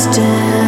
still